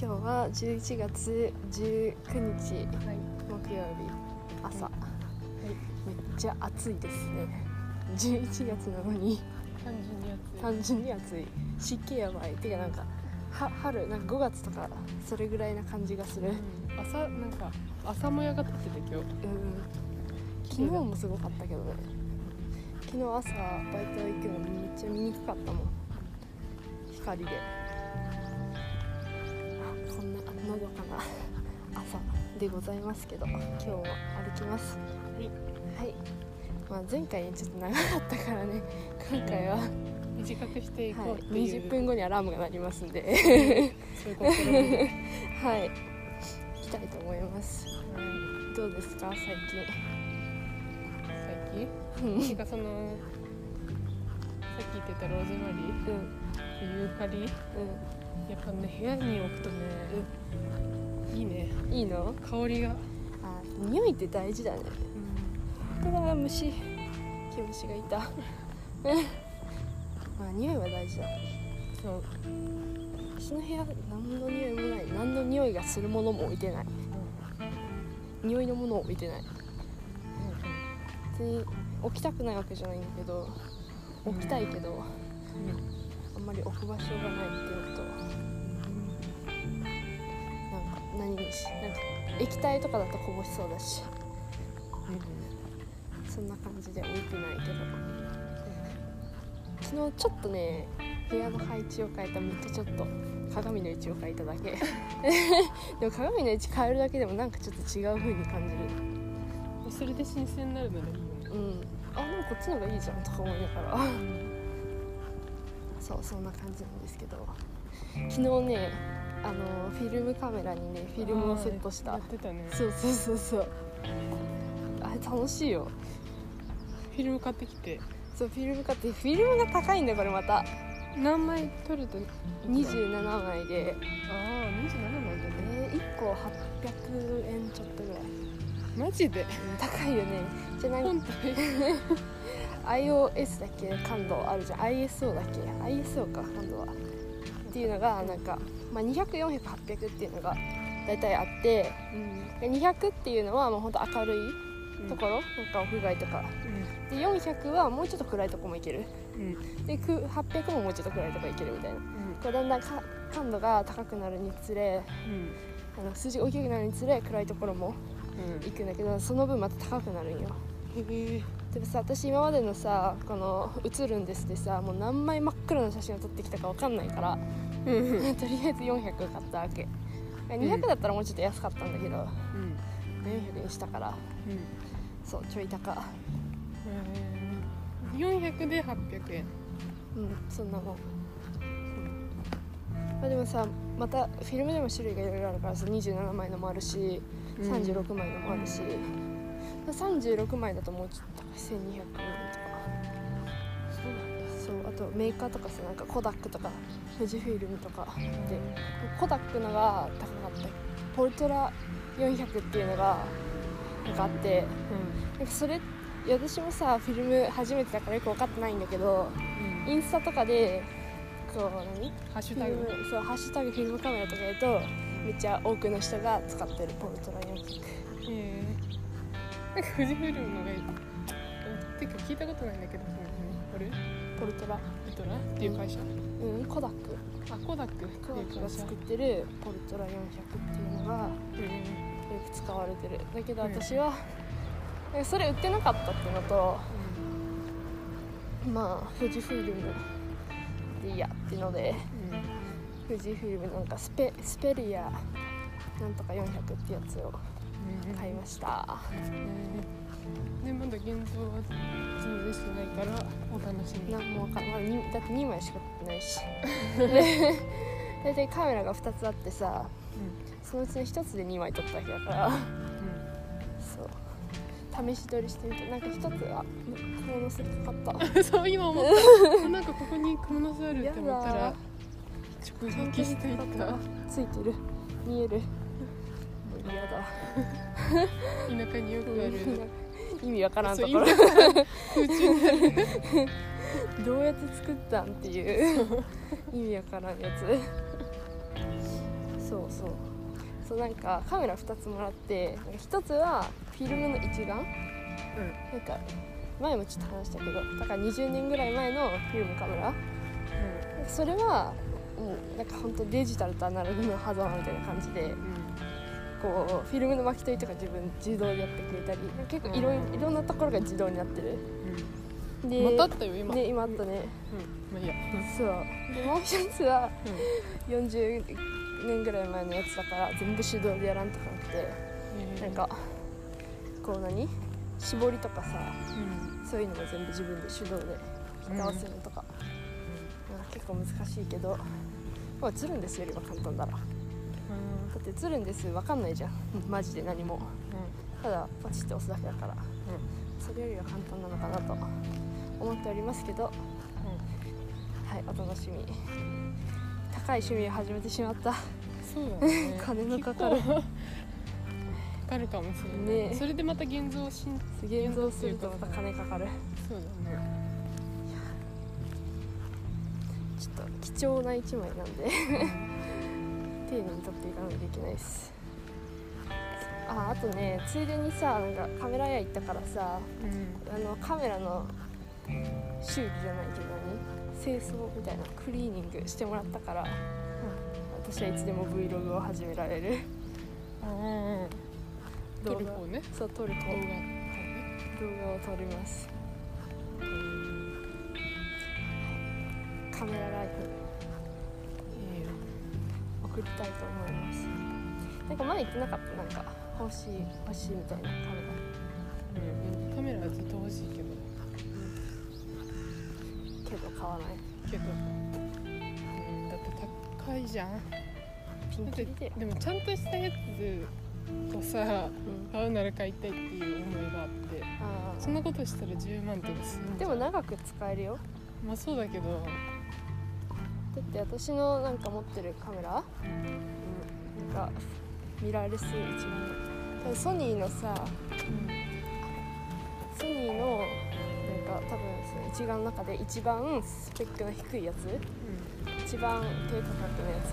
今日は11月19日はい。木曜日朝、はい。めっちゃ暑いですね。11月なのに。単純に暑い。単純に暑い。湿気やばい。てかなんかは春なんか5月とかそれぐらいな感じがする、うん。朝なんか朝もやが立ってて今日。うん。昨日もすごかったけど。ね昨日朝バイト行くのめっちゃ見にくかったもん。光で朝でございますけど今日も歩きます。はい。はい、まあ、前回ちょっと長かったからね今回は、は短くしていこうい、っていう、20分後にアラームが鳴りますんで。そういう心で、はい。行きたいと思います。はいどうですか最最近？近てかそのさっき言ってたローズマリー？うん。ユーカリうやっぱね部屋に置くとね、いいね。んいいの？香りが、あ匂いって大事だね。うわ虫。毛虫がいた。まあ匂いは大事だ。そう。私の部屋何の匂いもない。何の匂いがするものも置いてない。匂いのものを置いてない。別に置きたくないわけじゃないんだけど置きたいけど、あんまり置く場所がないっていうのと何なんか液体とかだとこぼしそうだし。そんな感じで置いてないけど。昨日ちょっとね部屋の配置を変えためっちゃちょっと鏡の位置を変えただけ。でも鏡の位置変えるだけでもなんかちょっと違う風に感じる。うんそれで新鮮になるならいいよね。うん。あでもこっちの方がいいじゃんとか思いながら。そうそんな感じなんですけど。昨日ねあのフィルムカメラにねフィルムをセットした。やってたね。そうそうそうそう。あれ楽しいよ。フィルム買ってきて。そうフィルム買ってフィルムが高いんだよこれまた。何枚撮ると27枚で。ああ27枚だねえー、1個800円ちょっとぐらい。マジで？うん高いよね。じゃあなん本か当に？iOS だっけ？感度あるじゃん。ISO だっけ？ISO か感度は。っていうのがなんか、まあ、200400800っていうのが大体あってうん。で200っていうのはもうほんと明るいところ、なんか屋外とか。で400はもうちょっと暗いとこも行ける。うん。うんでく800ももうちょっと暗いとこ行けるみたいな。うん。こうだんだんか感度が高くなるにつれうん。あの数字が大きくなるにつれ暗いところもうん。行くんだけどその分また高くなるんよ。でもさ私今までのさこの「映るんです」でさもう何枚真っ黒な写真を撮ってきたか分かんないからうんとりあえず400買ったわけ。200だったらもうちょっと安かったんだけど、うん。400にしたから。そうちょい高。うん400で800円。うんそんなもん、まあ、でもさまたフィルムでも種類がいろいろあるからさ27枚のもあるし36枚のもあるし、36枚だともうちょっと高い1200円とか。そうなんだ。そうあとメーカーとかさなんかコダックとか富士フィルムとかでコダックのが高かった。ポルトラ400っていうのがなんかあってなんかそれ私もさフィルム初めてだからよく分かってないんだけどうん。インスタとかでこう何？ハッシュタグ。ムそうハッシュタグフィルムカメラとかやるとめっちゃ多くの人が使ってるポルトラ400へえ。なんか富士フイルムのがいい。てか聞いたことないんだけどそのこれ？ポルトラ。ウトラ？っていう会社。うんコダック。あコダックコダックが作ってるポルトラ400っていうのがへよく使われてる。だけどうん。私は、なんかそれ売ってなかったっていうのとまあ富士フィルムでいいやっていうのでえ富士フィルムなんかスペスペリアなんとか400ってやつをうん買いました。へえでまだ現像は全然してないからお楽しみ。何もわかんない、まだって2枚しか撮ってないし。で大体カメラが2つあってさそのうちの1つで2枚撮ったわけだから。そう。試し撮りしてみてなんか1つは蜘蛛の巣かかった。う んそう今思った。なんかここに蜘蛛の巣あるって思ったら直撃していた。ついてる。見える。もう嫌だ。田舎によくある意味わからんところ。どうやって作ったんっていう。意味わからんやつ。そうそう。そうなんかカメラ2つもらってなんか1つはフィルムの一眼。うん。なんか前もちょっと話したけどだから20年ぐらい前のフィルムカメラ。それはもうなんか本当デジタルとアナログの狭間みたいな感じでうんこうフィルムの巻き取りとか自分自動でやってくれたり結構いろいろなところが自動になってる。うん。でうんまたあったよ今。ね今あったね。うん。まあいいや。そう。でもう一つは40年ぐらい前のやつだから全部手動でやらんとかなくてうんなんかこう何？絞りとかさうん。そういうのも全部自分で手動で合わせるのとか、まあ結構難しいけど、まあ、映るんですよりは簡単だらだって映るんです分かんないじゃん。マジで何も。ただパチって押すだけだから。それよりは簡単なのかなと。思っておりますけど。はいお楽しみ。高い趣味を始めてしまった。そうだね。金のかかる。かかるかもしれない。ね。それでまた現像しん現像するとまた金かかる。そうだね。ちょっと貴重な一枚なんで丁寧に撮っていかないといけないですああとねついでにさなんかカメラ屋行ったからさうんあのカメラの修理じゃないけど何清掃みたいなクリーニングしてもらったから、うん私はいつでも Vlog を始められるああ撮る方ねそう撮る方動画動画を撮りますカメラライフ送りたいと思います。なんか前言ってなかったなんか欲しい欲しいみたいなカメうんカメラはずっと欲しいけど。ラけど買わない。けど。うんだって高いじゃん。ピンキリで。でもちゃんとしたやつをさうん。買うなら買いたいっていう思いがあって。あそんなことしたら10万とかするでも長く使えるよ。まあそうだけど。だって私のなんか持ってるカメラ、うん、なんかミラーレス一眼多分ソニーのさソニーのなんか多分一眼の中で一番スペックの低いやつ一番低価格のやつ。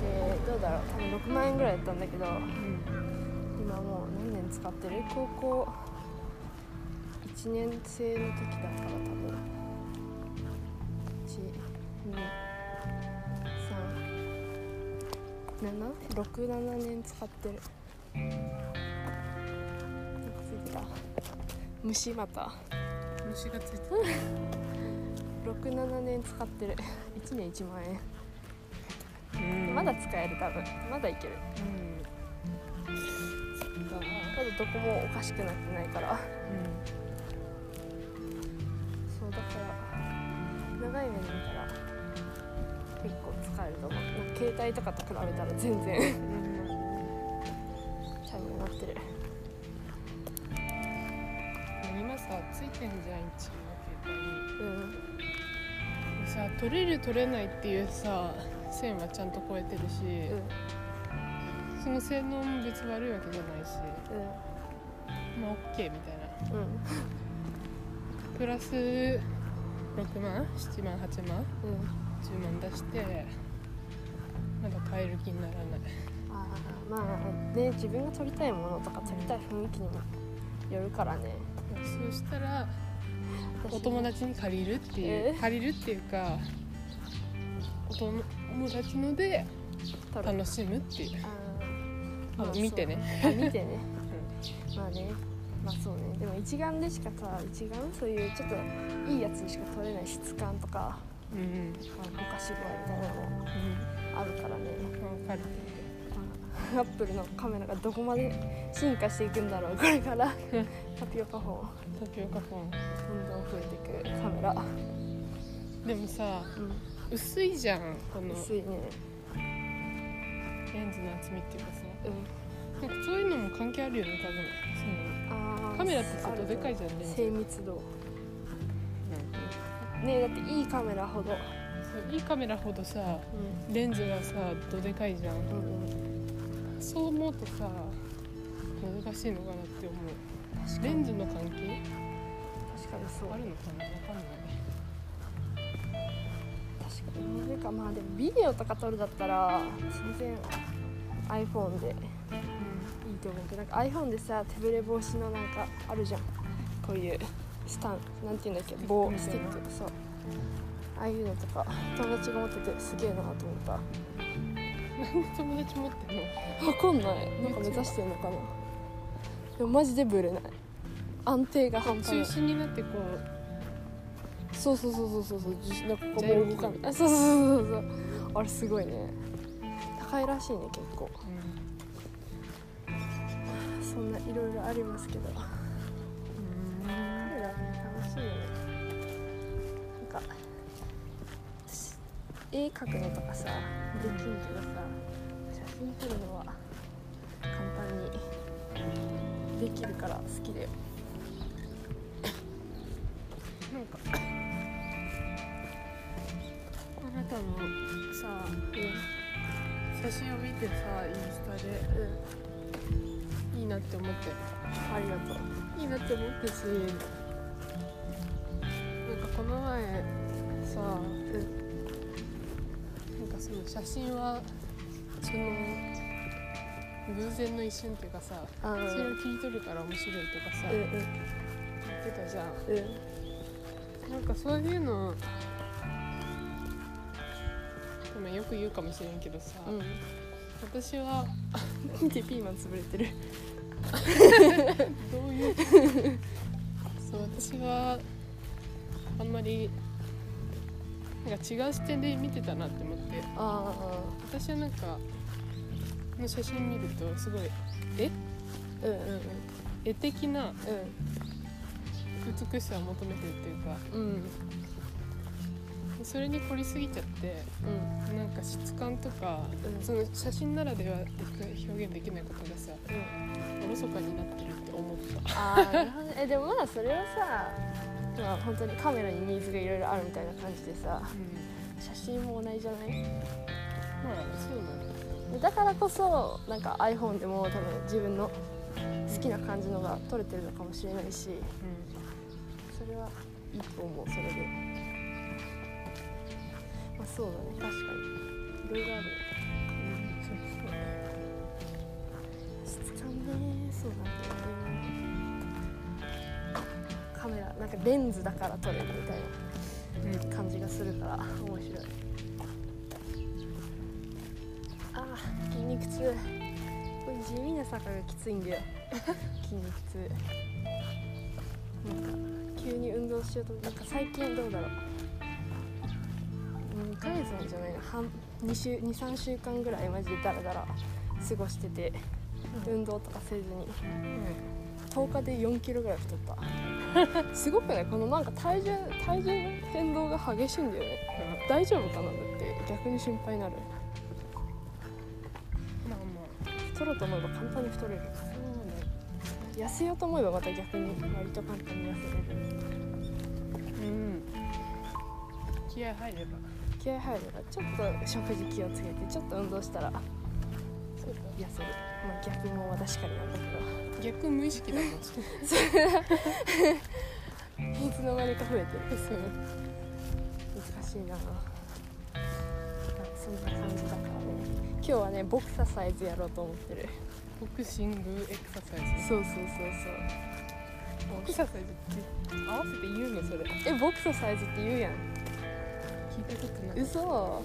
でどうだろう。多分6万円ぐらいだったんだけどうん。うん今もう何年使ってる？高校1年生の時だから多分12367年使ってる。なんかついてた虫また。虫がついて67 年使ってる。1年1万円。まだ使える多分。まだいける。うん。まだどこもおかしくなってないから。そうだから。長い目で見たら結構使えると思う。携帯とかと比べたら全然。うんチャイムになってる。うん今さついてんじゃん一応うん携帯に。さ取れる取れないっていうさ線はちゃんと超えてるし、うん。その性能も別に悪いわけじゃないしまあ OK みたいな。うん。うんプラス6万？7万？8万？うん10万出してまだ買える気にならない。ああまあね自分が撮りたいものとか撮りたい雰囲気にもよるからね。そうしたら私。お友達に借りるっていう、え借りるっていうかお友達ので楽しむっていう。あー。あまあ見てね。見てね。まあね。まあそうね。でも一眼でしかさ一眼？そういうちょっといいやつにしか撮れない質感とか、うんあ、ぼかし具合みたいなのもあるからね。うんわかるアップルのカメラがどこまで進化していくんだろうこれから。タピオカフォン。タピオカフォン。どんどん増えていくカメラ、でもさう薄いじゃんこの。ん、薄いね。レンズの厚みっていうかさ。うん。なんかそういうのも関係あるよね多分。そのカメラってさあるどでかいじゃんレンズ。精密度ねだっていいカメラほど、そういいカメラほどさうレンズがさどでかいじゃん。んうん、そう思うとさ難しいのかなって思う。レンズの関係？確かにそう。あるのかな？わかんない。確かに。なんかまあでもビデオとか撮るだったら全然 iPhone でいいと思うけどなんか iPhone でさ手ぶれ防止のなんかあるじゃん。こういうスタンなんていうんだっけ棒スティックそう。ああいうのとか友達が持っててすげえなと思った。わなんで友達持ってんの？かんない。なんか目指してんのかな。でもマジでブレない。安定が半端ない。中心になってこう。そうそうそうそうそう。そうじなんかこう動かないあそうそうそうそうそう。あれすごいね。高いらしいね結構。そんないろいろありますけどしい。なんか私絵描くのとかさできんけどさ写真撮るのは簡単にできるから好きだよ。なんかあなたのさ写真を見てさインスタでうん。いいなって思ってありがとう。いいなって思ったしこの前さ、なんかその写真はその偶然の一瞬っていうかさあーそれを切り取るから面白いとかさ、うん。言ってたじゃん。うんうんなんかそういうのまあよく言うかもしれんけどさ、うん。私は見てピーマン潰れてる？どういう？そう私はあんまりなんか違う視点で見てたなって思って。あ私はなんかこの写真見るとすごい絵あうんうん。絵的なう美しさを求めてるっていうか。んうん。それに凝りすぎちゃってうん。なんか質感とか、うん。その写真ならではで表現できないことがさうん。おろそかになってるって思った。あえでもまだそれはさまあ本当にカメラにニーズがいろいろあるみたいな感じでさうん。写真も同じじゃない？まあそうなんだだからこそなんか iPhone でも多分自分の好きな感じのが撮れてるのかもしれないしそれはいいと思うそれで。まあそうだね確かに。いろいろある。うん。そうそう質感ねそうだよねカメラなんかレンズだから撮れるみたいうんな感じがするから面白い。あー筋肉痛。これ地味な坂がきついんだよ。筋肉痛。なんか急に運動しようとなんか最近どうだろう。2ヶ月なんじゃないの？半2週23週間ぐらいマジでダラダラ過ごしてて運動とかせずに。10日で4キロぐらい太ったすごくないこのなんか体重体重の変動が激しいんだよね。大丈夫かな？だって逆に心配になる。まあまあ太ろうと思えば簡単に太れる。そうね。痩せようと思えばまた逆に割と簡単に痩せれる。うん。気合入れば。気合入ればちょっと食事気をつけてちょっと運動したらそうだ痩せる。まあ逆も確かになんだけど逆無意識だもん。いつの間にか増えてるとそう難しいな。そんな感じだからね今日はねボクササイズやろうと思ってる。ボクシングエクササイズ。そうそうそうボクササイズって合わせて言うのそれ。そうえボクササイズって言うやん。聞いたことない。嘘。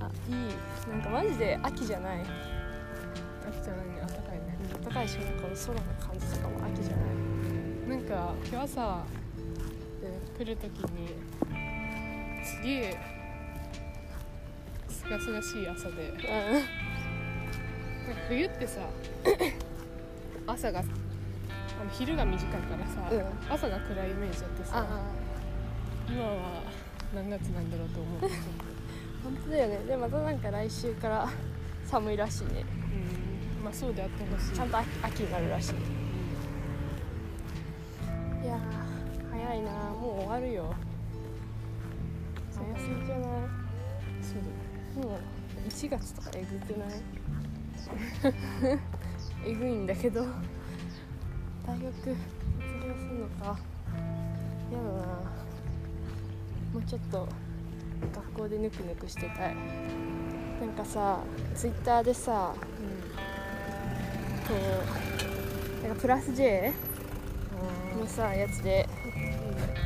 あいい。なんかマジで秋じゃない？秋じゃないね暖かいしなんか空の感じとかも秋じゃない。なんか今日朝来る時にすげえすがすがしい朝で。なんか冬ってさ 朝があの昼が短いからさ、うん。朝が暗いイメージだってさあ。今は何月なんだろうと思う。本当だよね。でまたなんか来週から寒いらしいね。うんまあそうであってほしい。ちゃんと秋秋になるらしい。いやー早いなもう終わるよ。早すぎじゃない？そうもう1月とかえぐくない？えぐいんだけど。大学卒業するのか。やだなもうちょっと学校でぬくぬくしてたい。なんかさツイッターでさこう。なんかプラス J のさやつで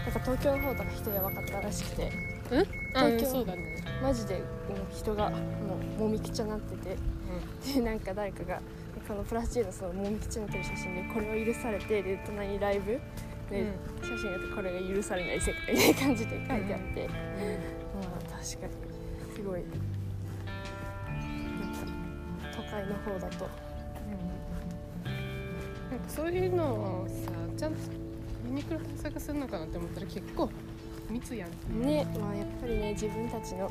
なんか東京の方とか人やばかったらしくて。うん？うん東京そうだね。マジでもう人がもうもみくちゃなってて。でなんか誰かがこのプラス J のそのもみくちゃになってる写真でこれは許されてで隣にライブで、うん。写真があってこれが許されない世界みたいな感じで書いてあって、まあ確かに。すごい。なんか都会の方だとなんかそういうのをさちゃんとユニクロ対策するのかなって思ったら結構密やんねまあやっぱりね自分たちの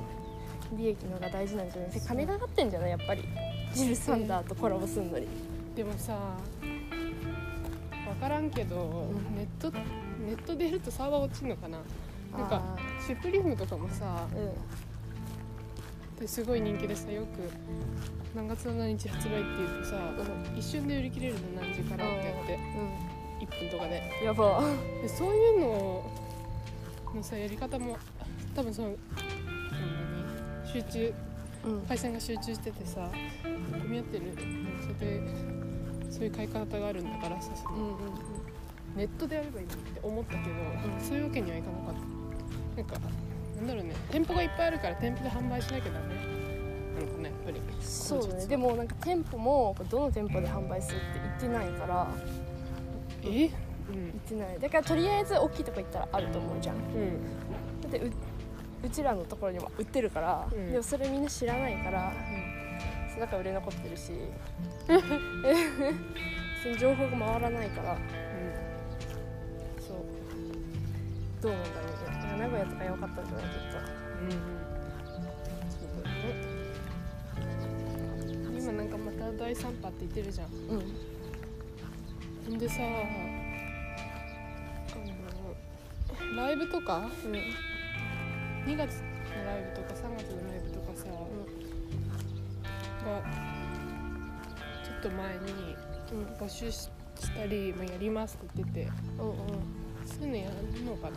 利益のが大事なんじゃない金がかかってんじゃないやっぱり。ジル・サンダーとコラボするのに。でもさ分からんけど、ん。ネットネットでやるとサーバー落ちるのかな。なんかあシュプリームとかもさーうんですごい人気でさよく何月の何日発売って言ってさう一瞬で売り切れるの何時からってやってん1分とかで。うんやば。でそういうののさやり方も多分そのその何集中うん。回線が集中しててさ混み合ってる。それでそういう買い方があるんだからさそのうんうんネットでやればいいって思ったけど、そういうわけにはいかなかった。なんかなんだろうね。店舗がいっぱいあるから店舗で販売しなきゃダメ。なのかなやっぱり。そうだねでもなんか店舗もどの店舗で販売するって言ってないから。え？うん言ってない。だからとりあえず大きいとこ行ったらあると思うじゃん。うん。だってううちらのところにも売ってるから、うん。でもそれみんな知らないから、そうだから売れ残ってるし。その情報が回らないから。そう。どうなんだろう名古屋とか良かったんじゃないきっうん。そうだね今なん。かまた第3波って言ってるじゃん。うん。ほん。でさあのライブとかうん。2月のライブとか3月のライブとかさ、がちょっと前にうん。募集ししたり、まあ、やりますって言っててうん。うん。そういうのやるのかな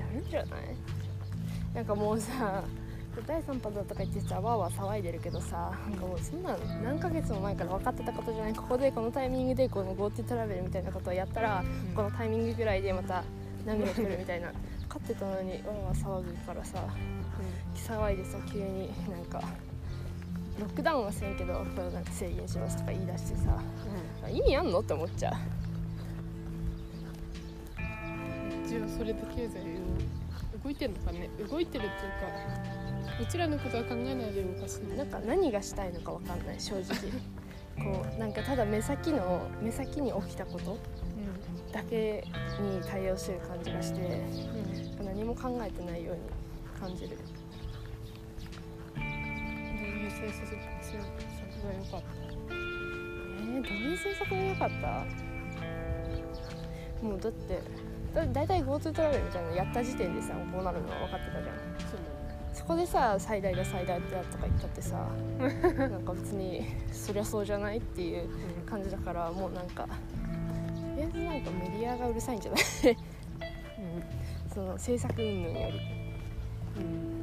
やるんじゃない？なんかもうさ第3波だとか言ってさわーわー騒いでるけどさなんかもうそんなん何ヶ月も前から分かってたことじゃない？ここでこのタイミングでこの GoTo トラベルみたいなことをやったら、このタイミングぐらいでまた波が来るみたいな。分かってたのにわーわー騒ぐからさ騒いでさ急になんかロックダウンはせんけどなんか制限しますとか言い出してさ意味あんの？って思っちゃう一応それで経済動いてるのかね。動いてるっていうかうちらのことは考えないで動かすなんか何がしたいのか分かんない正直。こうなんかただ目先の目先に起きたこと。だけに対応してる感じがしてうん、うん、何も考えてないように感じる。どういう政策が良かっえー、どういう政策が良かった？もうだってだだいたい GoTo トラベルみたいなのやった時点でさこうなるのは分かってたじゃん。たそうそこでさ最大だ最大だとか言ったってさ なんか別にそりゃそうじゃないっていう感じだからもうなんかとりあえずなんかメディアがうるさいんじゃない？その制作云々より。うん。うん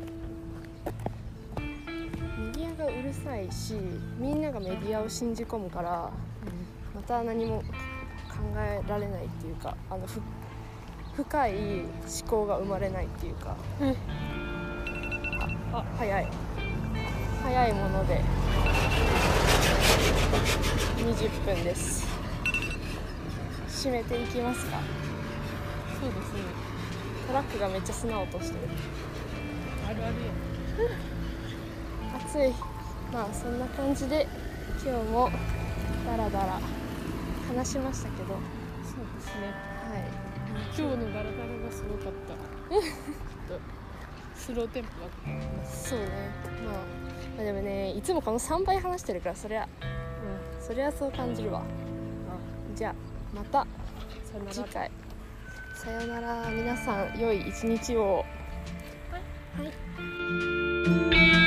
メディアがうるさいしみんながメディアを信じ込むからまた何も考えられないっていうかあのふ深い思考が生まれないっていうか。うん。あ早い。早いもので。20分です。締めていきますか。そうですね。トラックがめっちゃ砂落としてる。あるある暑い。まあそんな感じで今日もダラダラ話しましたけど。はそうですね。い今日のダラダラがすごかった。ちょっとスローテンポ。だったそうね、まあ、まあでもねいつもこの3倍話してるからそりゃ。うん。そりゃそう感じるわ。んじゃあまた。次回。さよなら。皆さん良い一日を。はい。